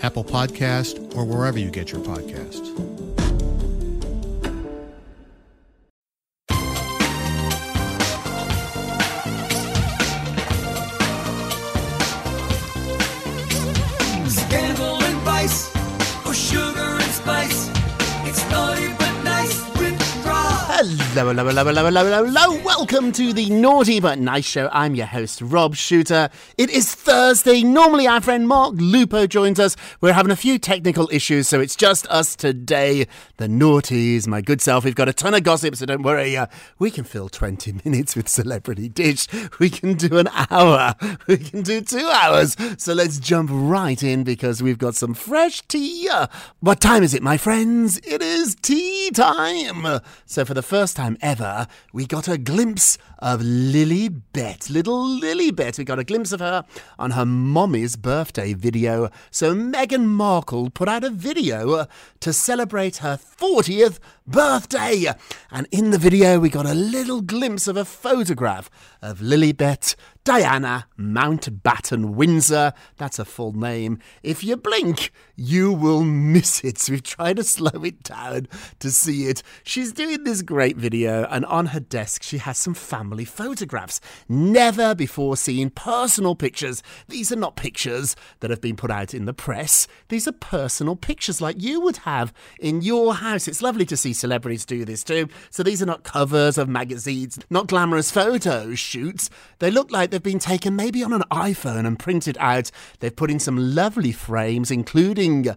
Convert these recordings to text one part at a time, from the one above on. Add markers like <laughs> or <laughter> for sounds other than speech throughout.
Apple Podcast, or wherever you get your podcasts. Scandal and vice, or sugar and spice. It's naughty but nice with Rob. Hello, hello, hello, hello, hello, hello, hello. Welcome to the Naughty But Nice Show. I'm your host, Rob Shuter. It is Thursday. Normally, our friend Mark Lupo joins us. We're having a few technical issues, so it's just us today. The naughties, my good self. We've got a ton of gossip, so don't worry. Uh, we can fill 20 <laughs> minutes with Celebrity Dish. We can do an hour. We can do two hours. So let's jump right in because we've got some fresh tea. Uh, What time is it, my friends? It is tea time. So for the first time ever, we got a glimpse of Lilibet. Little Lilibet. We got a glimpse of her on her mommy's birthday video. So Meghan Markle put out a video to celebrate her 40th birthday. And in the video, we got a little glimpse of a photograph of Lilibet Diana Mountbatten Windsor. That's a full name. If you blink, you will miss it. So we've tried to slow it down to see it. She's doing this great video, and on her desk, she has some family photographs. Never before seen personal pictures. These are not pictures that have been put out in the press. These are personal pictures like you would have in your house. It's lovely to see celebrities do this too. So these are not covers of magazines, not glamorous photo shoots. They look like they've been taken maybe on an iPhone and printed out. They've put in some lovely frames, including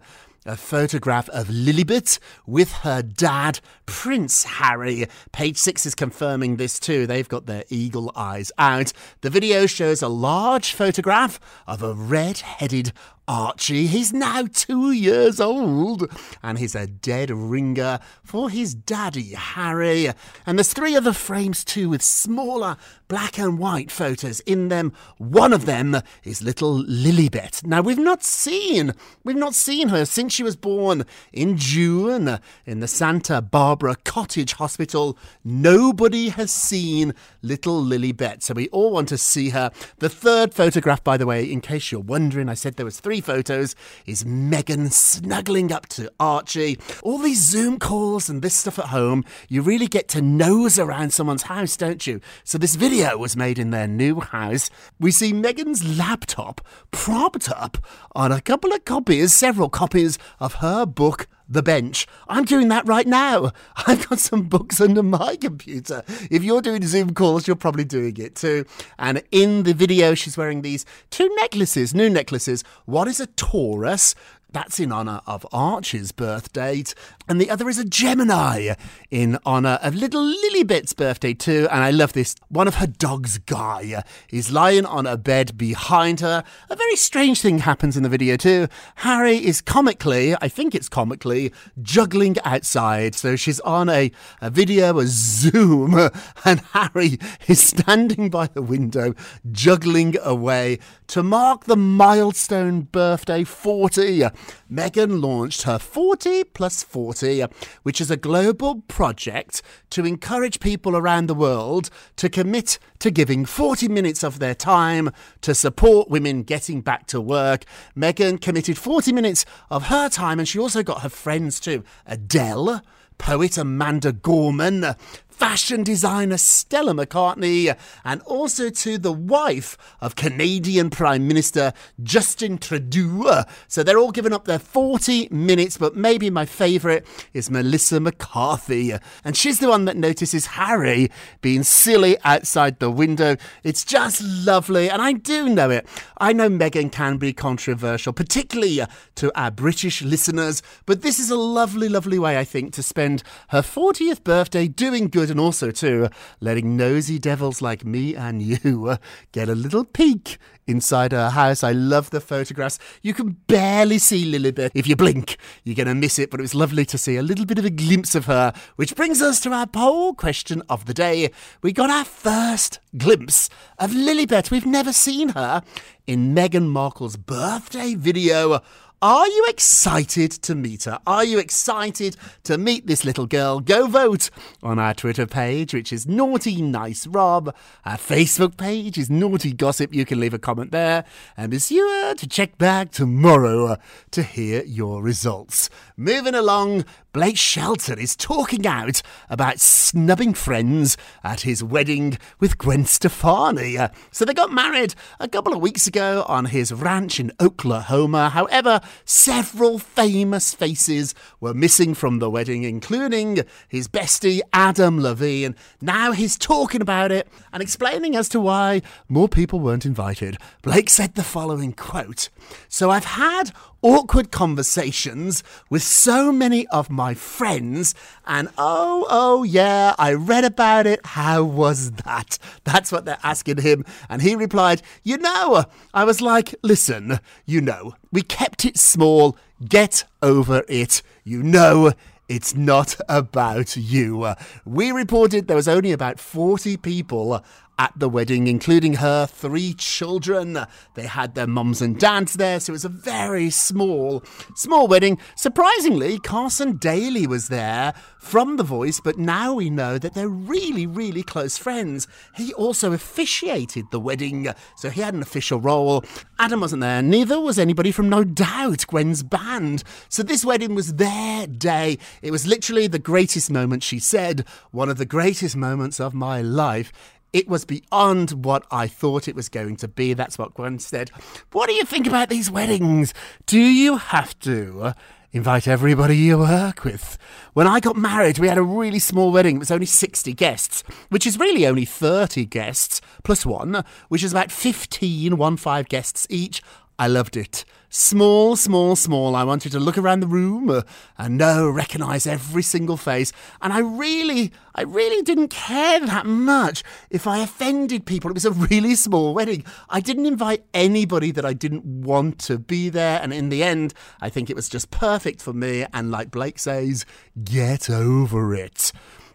a photograph of Lilibet with her dad, Prince Harry. Page six is confirming this too. They've got their eagle eyes out. The video shows a large photograph of a red headed Archie. He's now two years old, and he's a dead ringer for his daddy, Harry. And there's three other frames too with smaller black and white photos in them. One of them is little Lilibet. Now we've not seen, we've not seen her since she was born in June in the Santa Barbara Cottage Hospital. Nobody has seen little Lilibet, so we all want to see her. The third photograph, by the way, in case you're wondering, I said there was three photos, is Meghan snuggling up to Archie. All these Zoom calls and this stuff at home, you really get to nose around someone's house, don't you? So this video was made in their new house. We see Meghan's laptop propped up on a couple of copies, several copies of her book the bench. I'm doing that right now. <laughs> I've got some books under my computer. If you're doing Zoom calls, you're probably doing it too. And in the video, she's wearing these two necklaces, new necklaces. One is a Taurus, that's in honour of Archie's birth date. And the other is a Gemini in honour of little Lilibet's birthday too. And I love this. One of her dogs, Guy, is lying on a bed behind her. A very strange thing happens in the video too. Harry is comically, I think it's comically, juggling outside. So she's on a, a video, a Zoom, <laughs> and Harry is standing by the window, juggling away to mark the milestone birthday 40. Meghan launched her 40 plus 40, which is a global project to encourage people around the world to commit to giving 40 minutes of their time to support women getting back to work. Meghan committed 40 minutes of her time, and she also got her friends too. Adele, poet Amanda Gorman, fashion designer Stella McCartney, and also to the wife of Canadian Prime Minister Justin Trudeau. So they're all giving up their 40 minutes, but maybe my favourite is Melissa McCarthy. And she's the one that notices Harry being silly outside the window. It's just lovely, and I do know it. I know Meghan can be controversial, particularly to our British listeners, but this is a lovely, lovely way, I think, to spend her 40th birthday doing good and also too letting nosy devils like me and you uh, get a little peek inside her house. I love the photographs. You can barely see Lilibet. If you blink, you're going to miss it, but it was lovely to see a little bit of a glimpse of her, which brings us to our poll question of the day. We got our first glimpse of Lilibet. We've never seen her in Meghan Markle's birthday video. Are you excited to meet her? Are you excited to meet this little girl? Go vote on our Twitter page, which is Naughty Nice Rob. Our Facebook page is Naughty Gossip. You can leave a comment there. And be sure to check back tomorrow uh, to hear your results. Moving along, Blake Shelton is talking out about snubbing friends at his wedding with Gwen Stefani. Uh, so they got married a couple of weeks ago on his ranch in Oklahoma. However, several famous faces were missing from the wedding, including his bestie Adam Levine. Now he's talking about it and explaining as to why more people weren't invited. Blake said the following quote So I've had awkward conversations with so many of my friends, and oh, oh, yeah, I read about it. How was that? That's what they're asking him. And he replied, You know, I was like, Listen, you know, we kept it small. Get over it. You know, it's not about you. We reported there was only about 40 people at the wedding, including her three children. They had their mums and dads there, so it was a very small, small wedding. Surprisingly, Carson Daly was there from The Voice, but now we know that they're really, really close friends. He also officiated the wedding, so he had an official role. Adam wasn't there, neither was anybody from No Doubt, Gwen's band. So this wedding was their day. It was literally the greatest moment, she said, one of the greatest moments of my life. It was beyond what I thought it was going to be. That's what Gwen said. What do you think about these weddings? Do you have to invite everybody you work with? When I got married, we had a really small wedding. It was only 60 guests, which is really only 30 guests plus one, which is about 15, one five guests each. I loved it. Small, small, small. I wanted to look around the room uh, and know, recognize every single face. And I really, I really didn't care that much if I offended people. It was a really small wedding. I didn't invite anybody that I didn't want to be there. And in the end, I think it was just perfect for me. And like Blake says, get over it.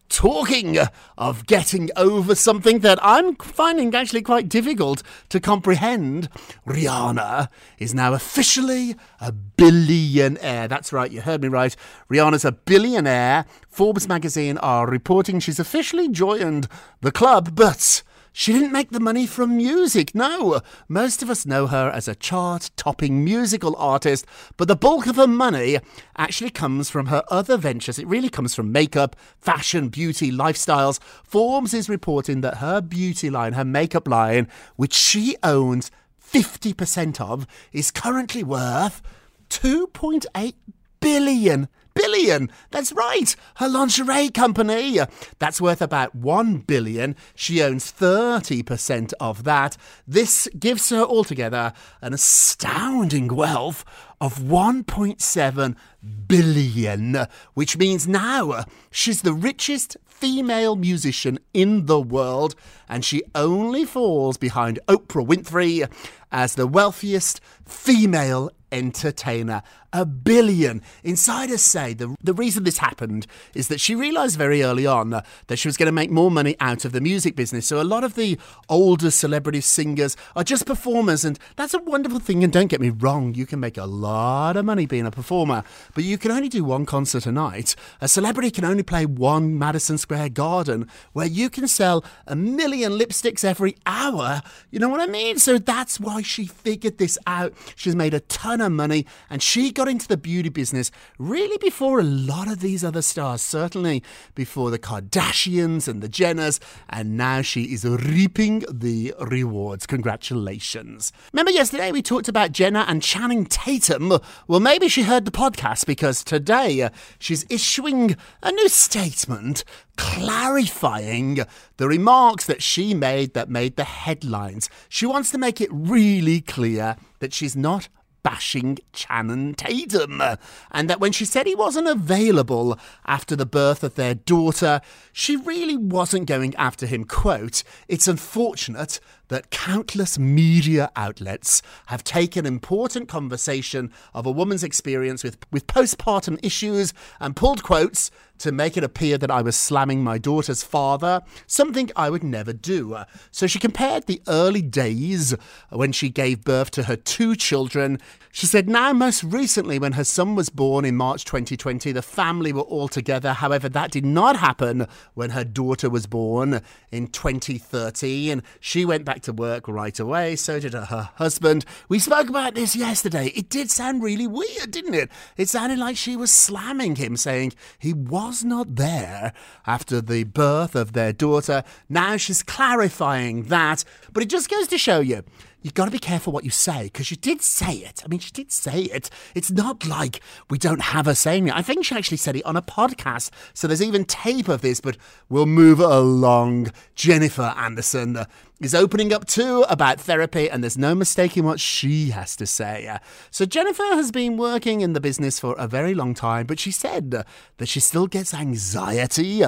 Talking of getting over something that I'm finding actually quite difficult to comprehend, Rihanna is now officially a billionaire. That's right, you heard me right. Rihanna's a billionaire. Forbes magazine are reporting she's officially joined the club, but she didn't make the money from music, no. Most of us know her as a chart topping musical artist, but the bulk of her money actually comes from her other ventures. It really comes from makeup, fashion, beauty, lifestyles. Forbes is reporting that her beauty line, her makeup line, which she owns 50% of, is currently worth 2.8 billion billion. That's right, her lingerie company. That's worth about 1 billion. She owns 30% of that. This gives her altogether an astounding wealth of 1.7 billion, which means now she's the richest female musician in the world, and she only falls behind Oprah Winfrey as the wealthiest female entertainer. A billion. Insiders say the, the reason this happened is that she realised very early on that she was going to make more money out of the music business. So a lot of the older celebrity singers are just performers, and that's a wonderful thing. And don't get me wrong, you can make a lot of money being a performer, but you can only do one concert a night. A celebrity can only play one Madison Square Garden, where you can sell a million lipsticks every hour. You know what I mean? So that's why she figured this out. She's made a ton of money, and she got into the beauty business really before a lot of these other stars, certainly before the Kardashians and the Jenners, and now she is reaping the rewards. Congratulations. Remember yesterday we talked about Jenna and Channing Tatum? Well, maybe she heard the podcast because today uh, she's issuing a new statement clarifying the remarks that she made that made the headlines. She wants to make it really clear that she's not bashing Channing Tatum. And that when she said he wasn't available after the birth of their daughter, she really wasn't going after him. Quote, It's unfortunate that countless media outlets have taken important conversation of a woman's experience with, with postpartum issues and pulled quotes to make it appear that I was slamming my daughter's father, something I would never do. So she compared the early days when she gave birth to her two children. She said, now, most recently, when her son was born in March 2020, the family were all together. However, that did not happen when her daughter was born in 2013, and she went back to work right away. So did her husband. We spoke about this yesterday. It did sound really weird, didn't it? It sounded like she was slamming him, saying he was not there after the birth of their daughter. Now she's clarifying that. But it just goes to show you you've got to be careful what you say because she did say it. I mean, she did say it. It's not like we don't have her saying it. I think she actually said it on a podcast. So there's even tape of this, but we'll move along. Jennifer Aniston uh, is opening up too about therapy, and there's no mistaking what she has to say. So Jennifer has been working in the business for a very long time, but she said that she still gets anxiety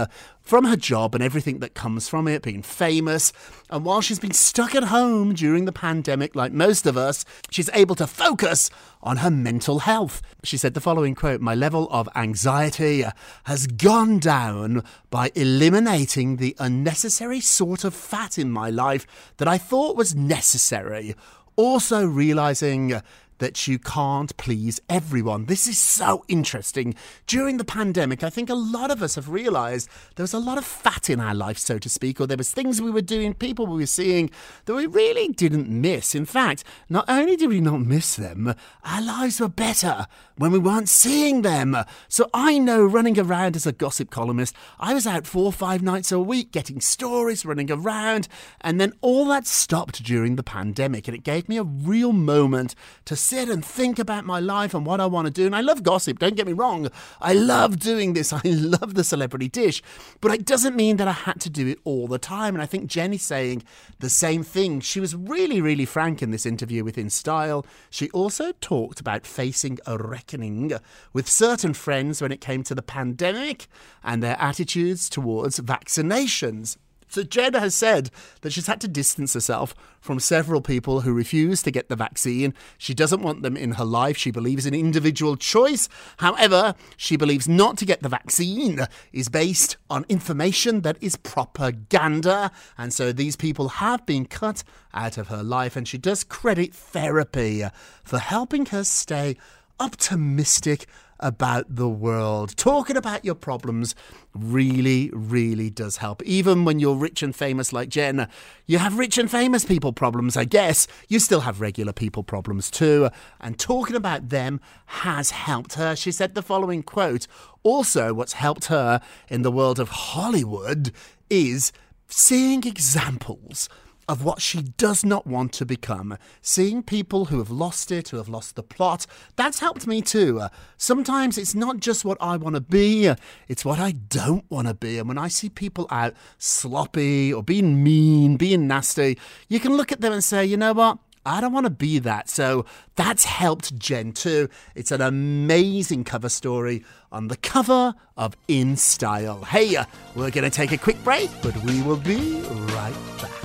from her job and everything that comes from it, being famous. And while she's been stuck at home during the pandemic, like most of us, she's able to focus on her mental health. She said the following quote My level of anxiety has gone down by eliminating the unnecessary sort of fat in my life that I thought was necessary. Also, realizing that you can't please everyone. This is so interesting. During the pandemic, I think a lot of us have realized there was a lot of fat in our life, so to speak, or there was things we were doing, people we were seeing that we really didn't miss. In fact, not only did we not miss them, our lives were better when we weren't seeing them. So I know running around as a gossip columnist, I was out four or five nights a week getting stories, running around, and then all that stopped during the pandemic, and it gave me a real moment to sit and think about my life and what I want to do. And I love gossip, don't get me wrong. I love doing this. <laughs> I love the celebrity dish. But it doesn't mean that I had to do it all the time. And I think Jenny's saying the same thing. She was really, really frank in this interview with In Style. She also talked about facing a reckoning with certain friends when it came to the pandemic and their attitudes towards vaccinations. So Jenna has said that she's had to distance herself from several people who refuse to get the vaccine. She doesn't want them in her life. She believes in individual choice. However, she believes not to get the vaccine is based on information that is propaganda. And so these people have been cut out of her life. And she does credit therapy for helping her stay optimistic about the world. Talking about your problems really, really does help. Even when you're rich and famous like Jen, you have rich and famous people problems, I guess. You still have regular people problems too. And talking about them has helped her. She said the following quote Also, what's helped her in the world of Hollywood is seeing examples of what she does not want to become. Seeing people who have lost it, who have lost the plot, that's helped me too. Uh, sometimes it's not just what I want to be, uh, it's what I don't want to be. And when I see people out sloppy or being mean, being nasty, you can look at them and say, you know what? I don't want to be that. So that's helped Jen too. It's an amazing cover story on the cover of In Style. Hey, uh, we're going to take a quick break, but we will be right back.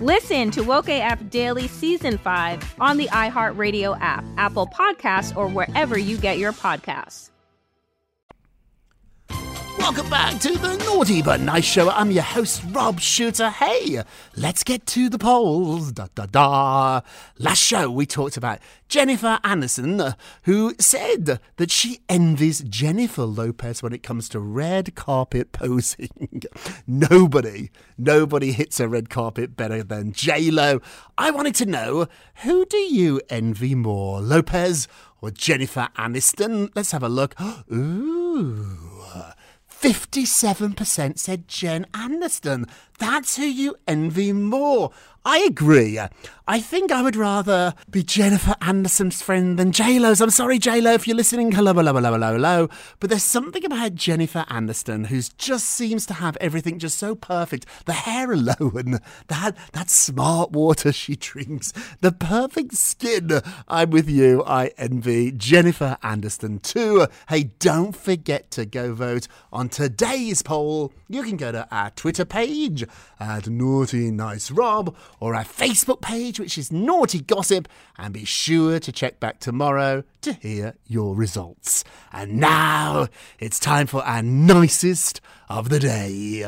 Listen to Woke AF Daily Season 5 on the iHeartRadio app, Apple Podcasts, or wherever you get your podcasts. Welcome back to the Naughty But Nice Show. I'm your host, Rob Shuter. Hey, let's get to the polls. Da da da. Last show, we talked about Jennifer Aniston, who said that she envies Jennifer Lopez when it comes to red carpet posing. <laughs> nobody, nobody hits a red carpet better than J Lo. I wanted to know who do you envy more, Lopez or Jennifer Aniston? Let's have a look. <gasps> Ooh. 57% said Jen Aniston. That's who you envy more. I agree. I think I would rather be Jennifer Aniston's friend than JLo's. I'm sorry, JLo, if you're listening. Hello, hello, hello, hello, hello. But there's something about Jennifer Aniston who just seems to have everything just so perfect. The hair alone, that that smart water she drinks, the perfect skin. I'm with you. I envy Jennifer Aniston too. Hey, don't forget to go vote on today's poll. You can go to our Twitter page at Naughty Nice Rob or our Facebook page, which is Naughty Gossip, and be sure to check back tomorrow to hear your results. And now it's time for our nicest of the day.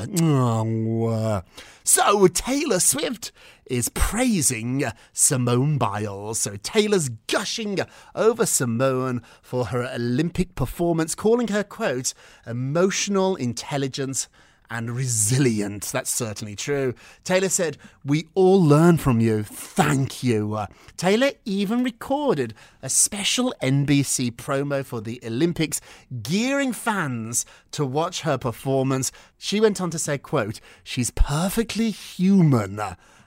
So, Taylor Swift is praising Simone Biles. So, Taylor's gushing over Simone for her Olympic performance, calling her, quote, emotional intelligence and resilient. That's certainly true. Taylor said, We all learn from you. Thank you. Uh, Taylor even recorded a special NBC promo for the Olympics, gearing fans to watch her performance. She went on to say, quote, She's perfectly human.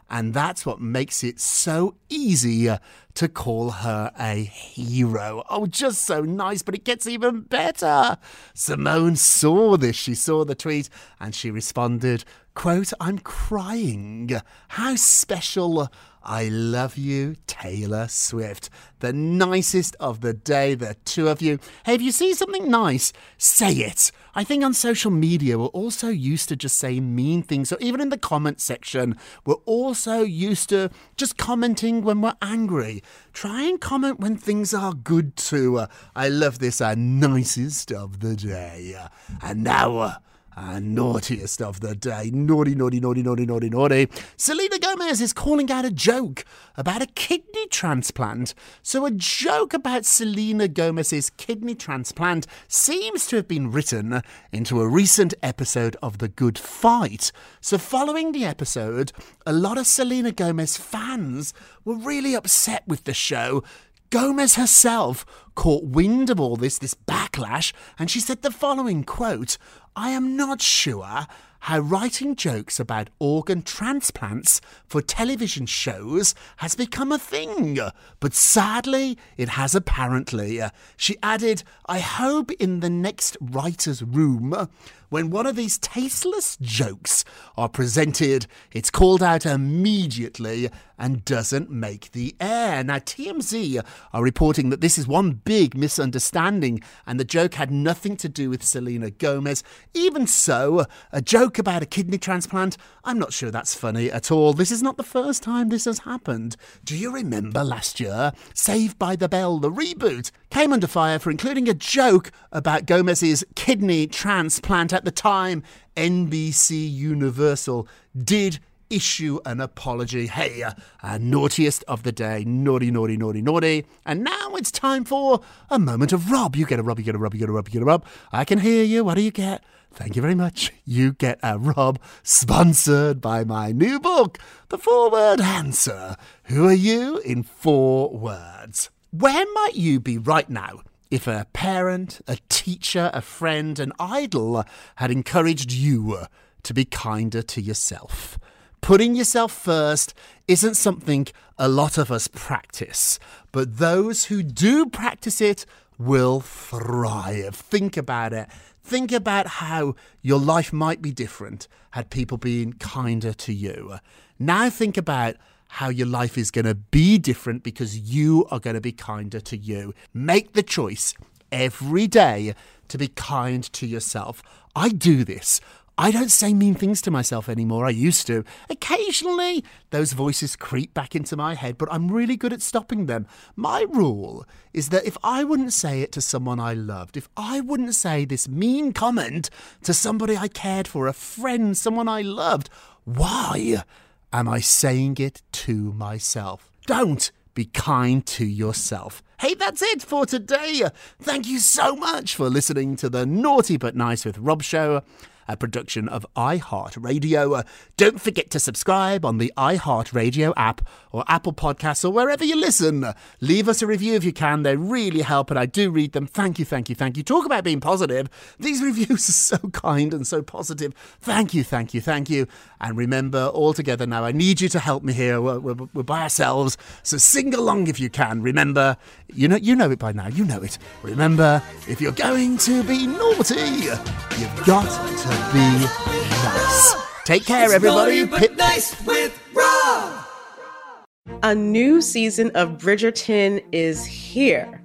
And that's what makes it so easy uh, to call her a hero. Oh, just so nice, but it gets even better. Simone saw this. She saw the tweet and she responded, quote, I'm crying. How special. I love you, Taylor Swift. The nicest of the day, the two of you. Hey, if you see something nice, say it. I think on social media, we're also used to just saying mean things. So even in the comment section, we're also used to just commenting when we're angry. Try and comment when things are good too. Uh, I love this, our nicest of the day. Uh, and now, uh, naughtiest of the day. Naughty, naughty, naughty, naughty, naughty, naughty. Selena Gomez is calling out a joke about a kidney transplant. So, a joke about Selena Gomez's kidney transplant seems to have been written into a recent episode of The Good Fight. So, following the episode, a lot of Selena Gomez fans were really upset with the show. Gomez herself caught wind of all this, this backlash, and she said the following quote I am not sure how writing jokes about organ transplants for television shows has become a thing, but sadly it has apparently. She added, I hope in the next writer's room, when one of these tasteless jokes are presented, it's called out immediately and doesn't make the air. Now, TMZ are reporting that this is one big misunderstanding and the joke had nothing to do with Selena Gomez. Even so, a joke about a kidney transplant, I'm not sure that's funny at all. This is not the first time this has happened. Do you remember last year? Saved by the Bell, the reboot, came under fire for including a joke about Gomez's kidney transplant at the time. NBC Universal did issue an apology. Hey, uh, uh, naughtiest of the day. Naughty, naughty, naughty, naughty. And now it's time for a moment of Rob. You get a Rob, you get a Rob, you get a Rob, you get a Rob. I can hear you. What do you get? Thank you very much. You get a Rob sponsored by my new book, The Four Word Answer. Who are you in four words? Where might you be right now if a parent, a teacher, a friend, an idol had encouraged you to be kinder to yourself? Putting yourself first isn't something a lot of us practice, but those who do practice it will thrive. Think about it. Think about how your life might be different had people been kinder to you. Now think about how your life is going to be different because you are going to be kinder to you. Make the choice every day to be kind to yourself. I do this. I don't say mean things to myself anymore. I used to. Occasionally, those voices creep back into my head, but I'm really good at stopping them. My rule is that if I wouldn't say it to someone I loved, if I wouldn't say this mean comment to somebody I cared for, a friend, someone I loved, why am I saying it to myself? Don't be kind to yourself. Hey, that's it for today. Thank you so much for listening to the Naughty But Nice with Rob show. A production of iHeartRadio. Uh, don't forget to subscribe on the iHeartRadio app or Apple Podcasts or wherever you listen. Leave us a review if you can. They really help, and I do read them. Thank you, thank you, thank you. Talk about being positive. These <laughs> reviews are so kind and so positive. Thank you, thank you, thank you. And remember, all together now, I need you to help me here. We're, we're, we're by ourselves, so sing along if you can. Remember, you know, you know it by now. You know it. Remember, if you're going to be naughty, you've got to be nice. Take care, everybody. Pip- nice with Rob. A new season of Bridgerton is here.